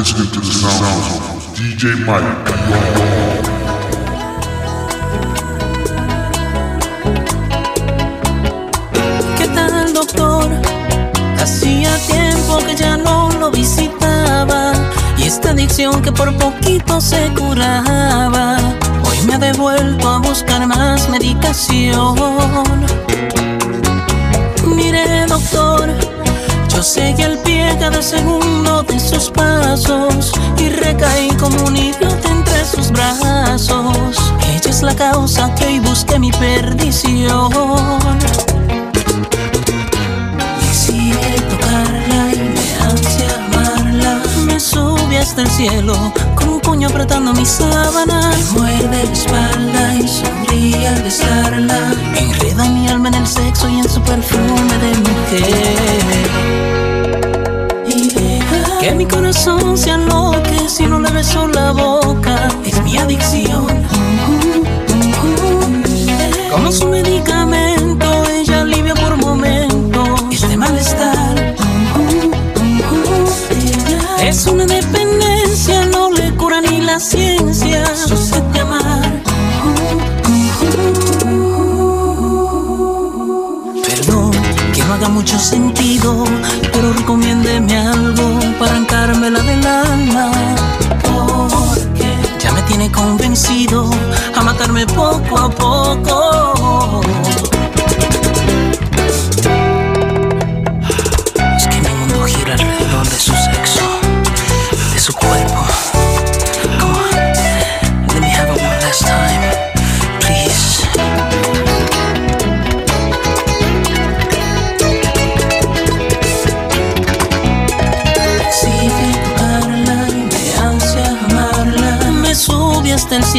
listening to the sounds of DJ Mike. ¿Qué tal, doctor? Hacía tiempo que ya no lo visitaba y esta adicción que por poquito se curaba, hoy me ha devuelto a buscar más medicación. Mire, doctor, yo seguí al pie cada segundo de sus pasos y recaí como un idiota entre sus brazos. Ella es la causa que hoy busqué mi perdición. Hasta el cielo con un puño apretando mi sábana. Me muerde la espalda y sonríe al besarla. Enreda mi alma en el sexo y en su perfume de mujer. Que mi corazón se aloque si no le beso la boca. Es mi adicción. Como su medicamento, ella alivia por momento este malestar. Es una dependencia, ni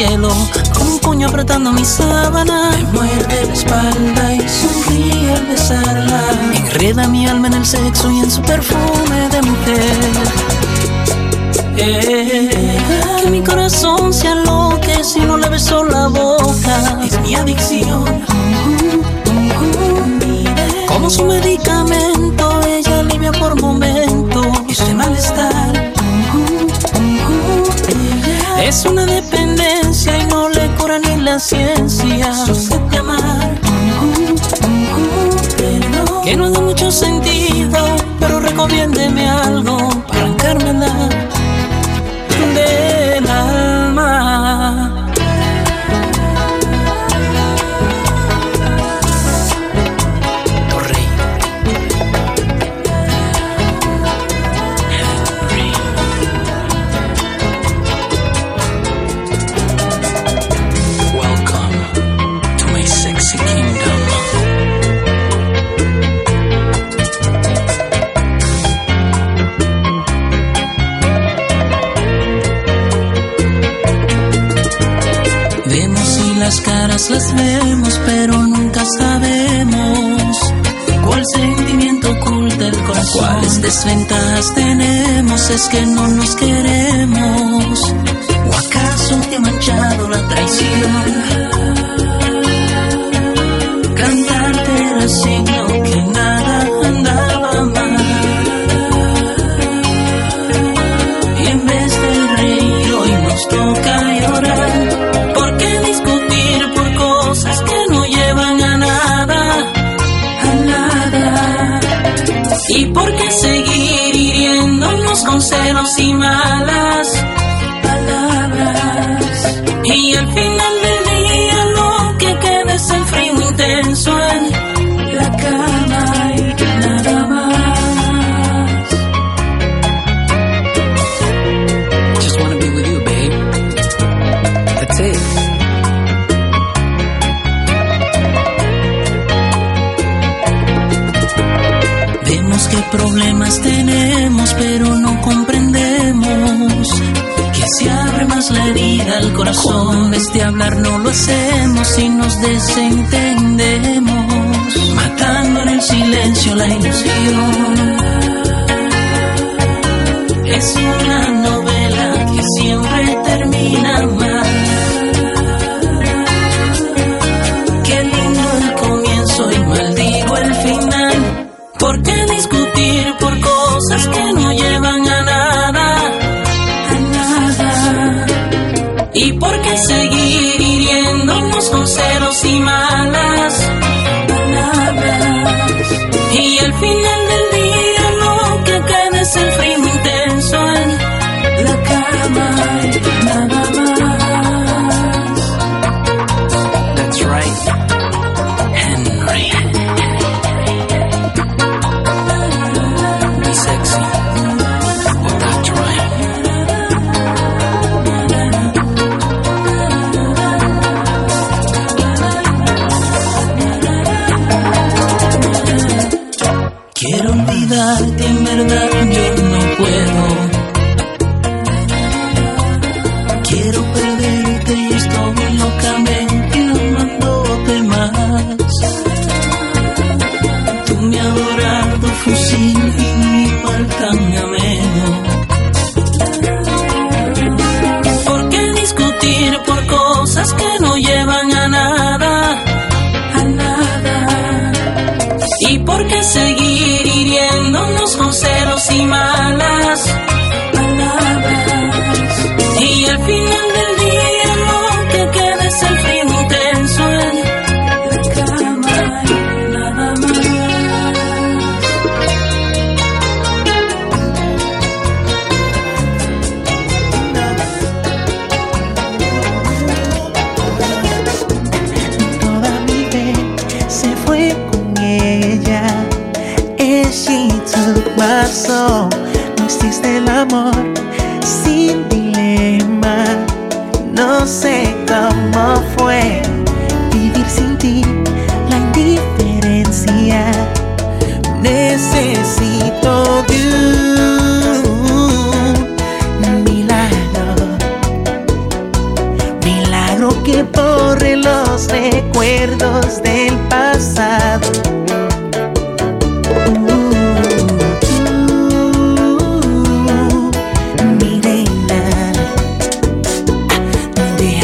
con un puño apretando mi sábana. Me muerde la espalda y sonríe al besarla. Enreda mi alma en el sexo y en su perfume de mujer. Que mi corazón se aloque si no le beso la boca. Es mi adicción. Como su medicamento, ella alivia por momento este malestar. Es una dependencia la ciencia. Su sed de amar. Que no da mucho sentido, pero recomiéndeme algo para arrancármela desventajas tenemos, es que no nos queremos. ¿O acaso te ha manchado la traición? Cantarte era signo que nada hablar, no lo hacemos y nos desentendemos, matando en el silencio la ilusión. Es una novela que siempre termina mal.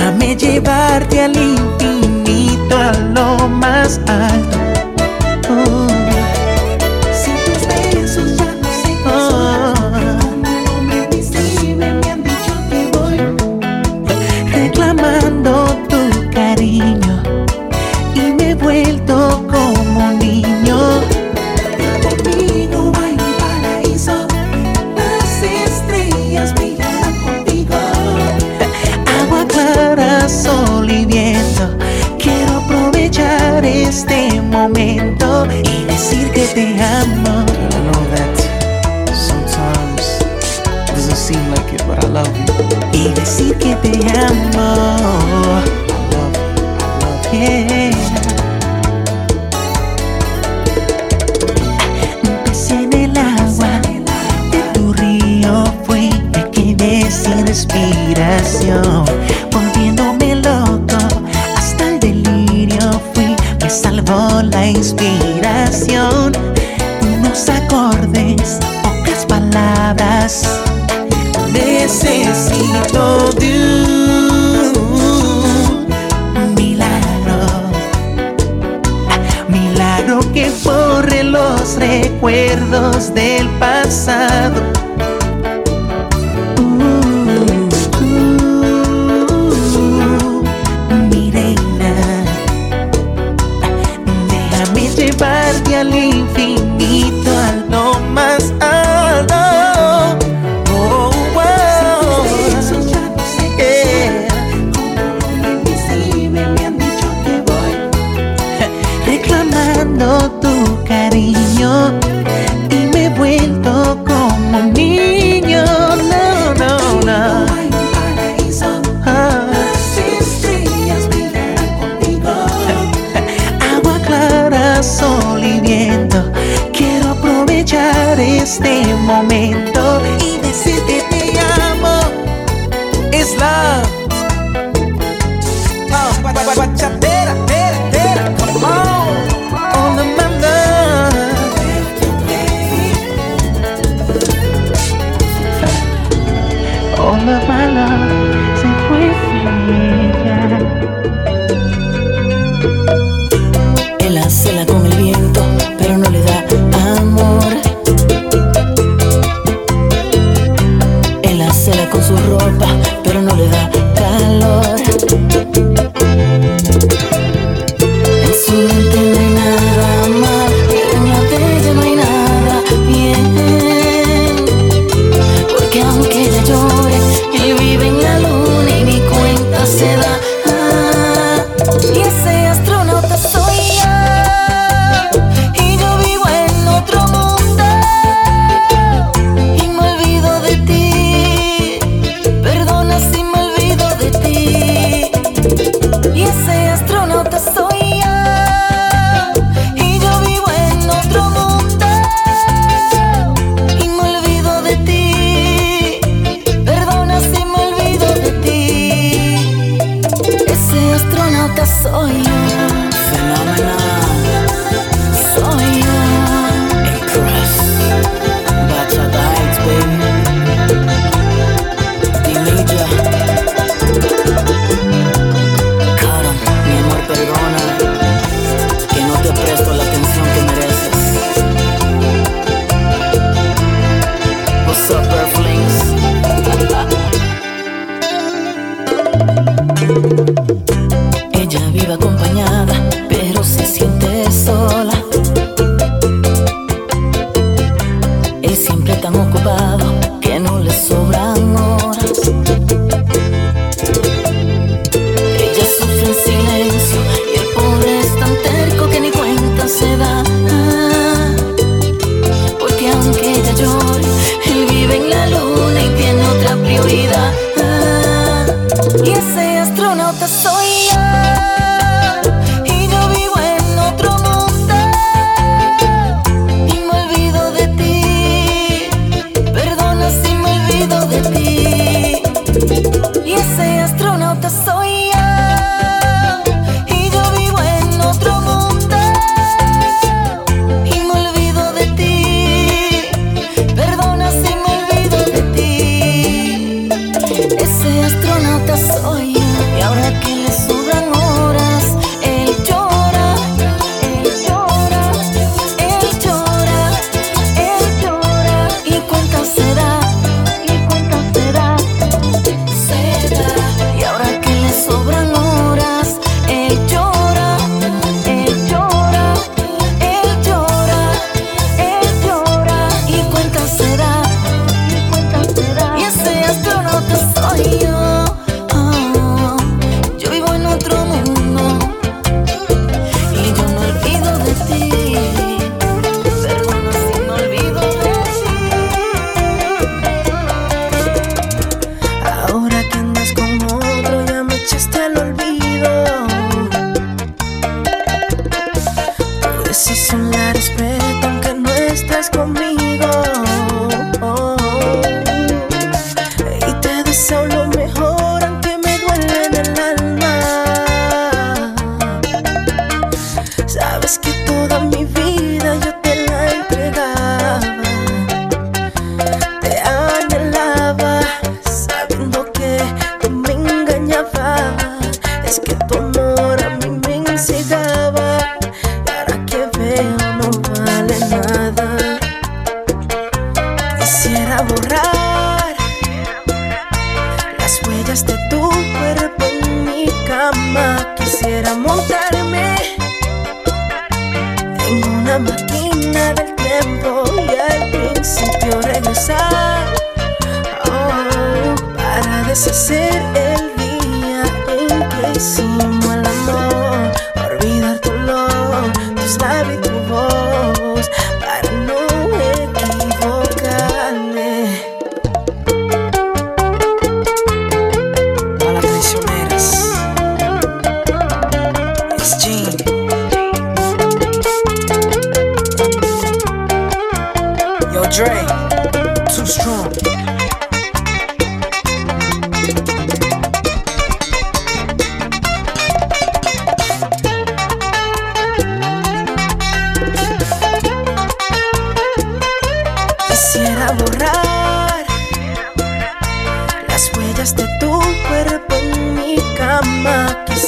Déjame llevarte al infinito, a lo más alto. recuerdos de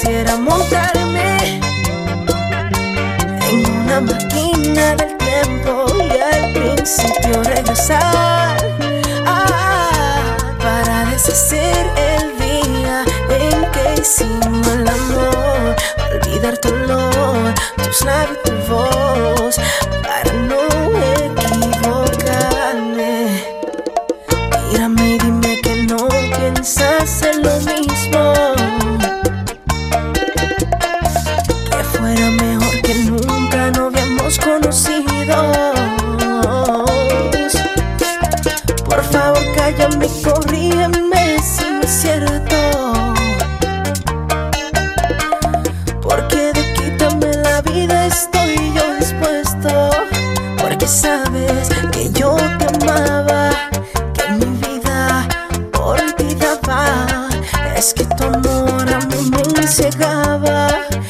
quisiera montarme en una máquina del tiempo y al principio regresar ah, para deshacer el día en que hicimos el amor, olvidar tu olor, tus labios. love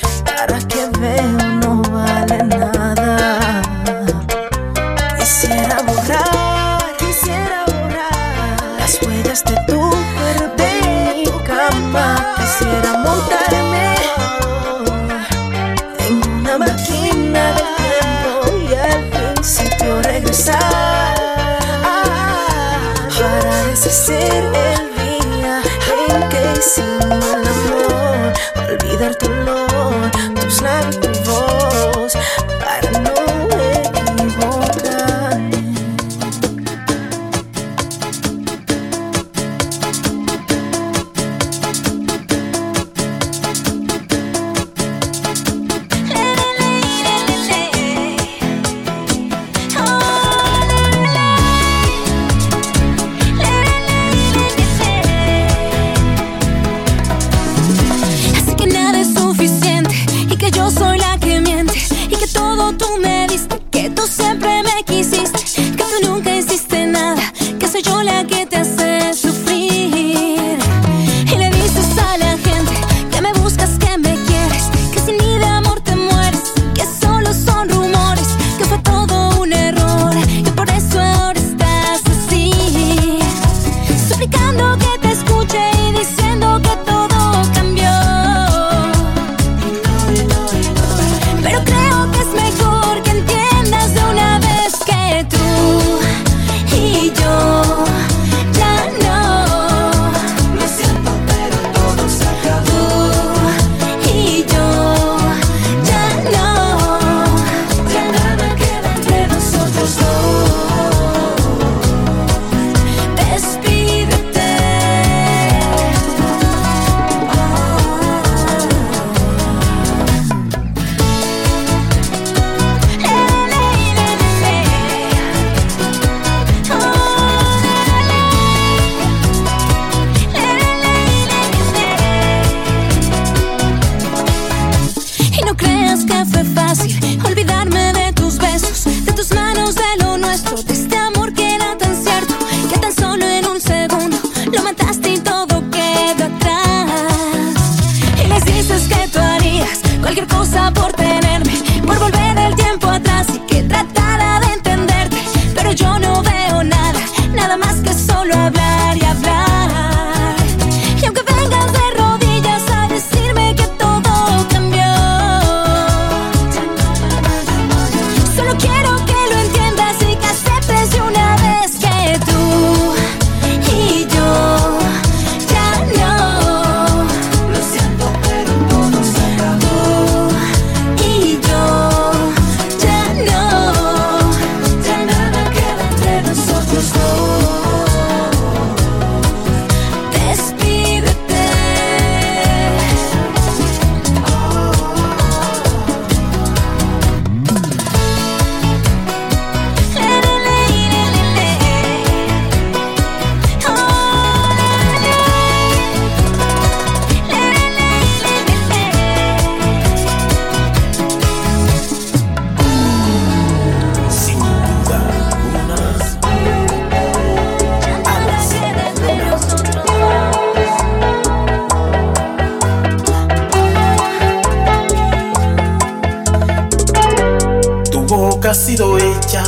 ha sido hecha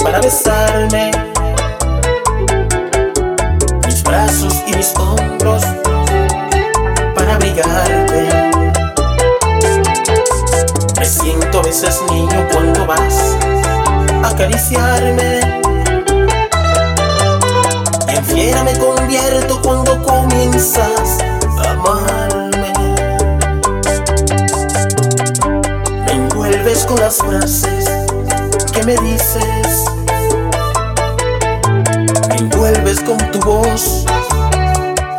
para besarme. Mis brazos y mis hombros para abrigarte. Me siento a veces niño cuando vas a acariciarme. En fiera me convierto cuando comienzas a amarme. Me envuelves con las frases que me dices, me envuelves con tu voz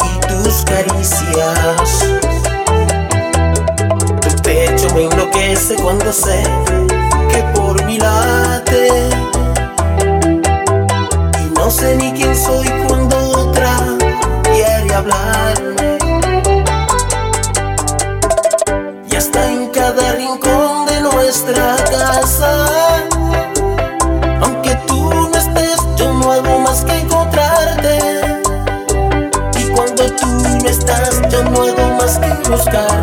y tus caricias. Tu pecho me enloquece cuando sé que por mi late y no sé ni quién soy cuando otra quiere hablarme. Y hasta en cada rincón de nuestra casa. sky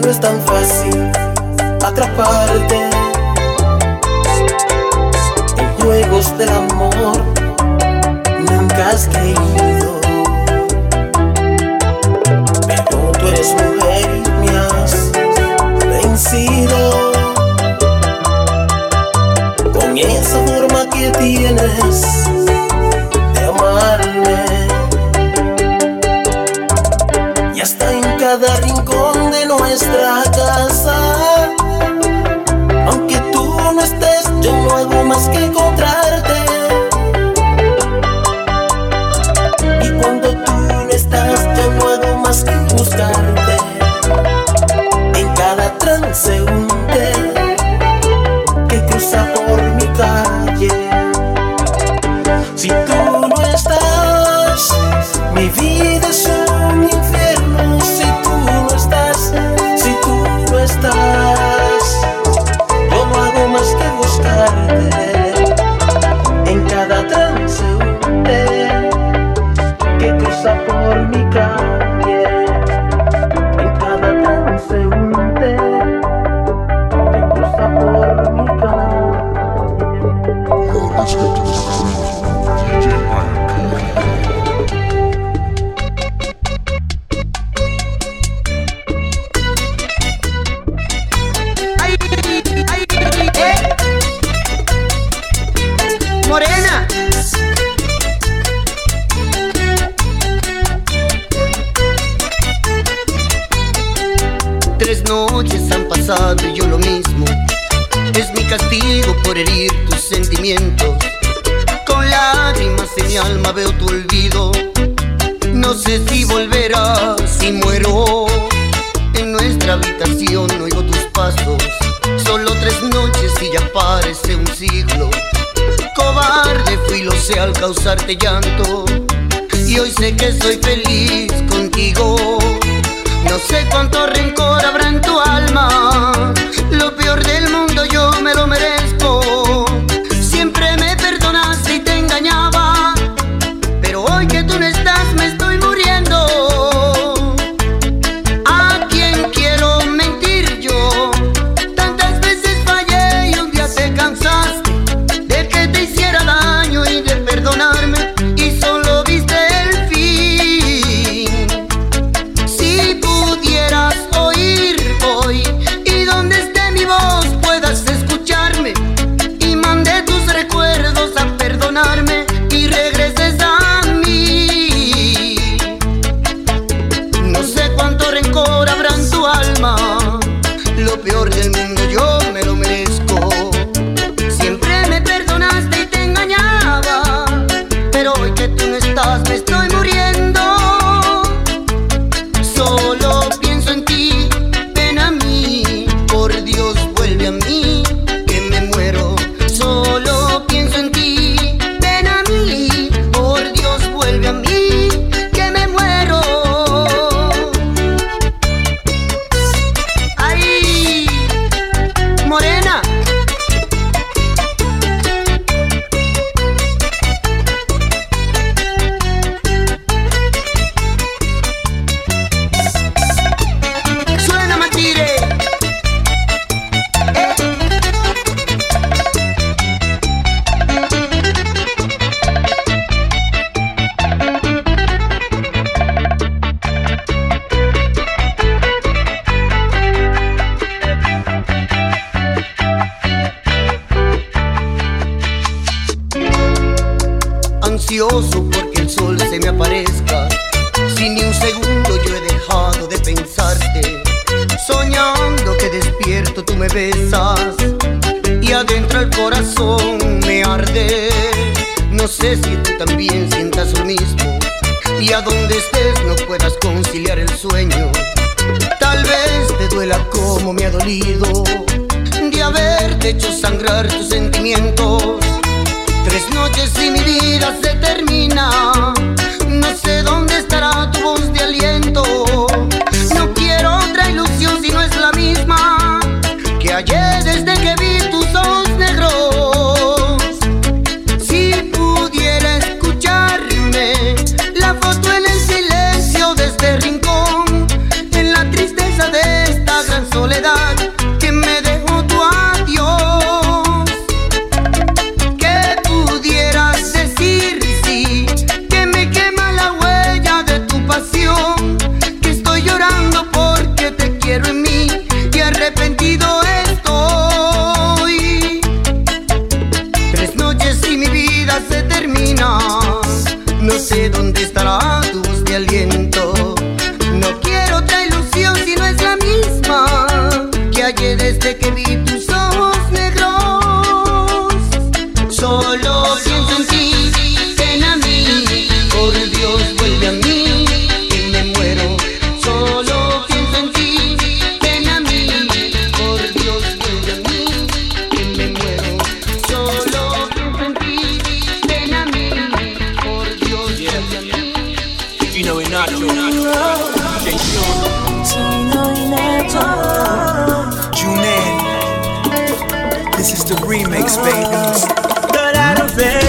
no es tan fácil atraparte en juegos del amor. Nunca has creído, pero tú eres mujer y me has vencido con esa forma que tienes de amarme y hasta en cada love I don't fail.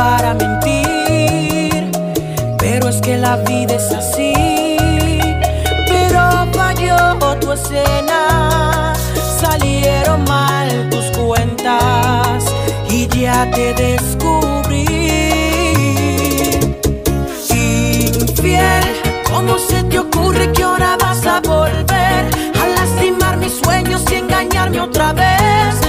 para mentir, pero es que la vida es así. Pero falló tu escena, salieron mal tus cuentas y ya te descubrí. Infiel, ¿cómo se te ocurre que ahora vas a volver a lastimar mis sueños y engañarme otra vez?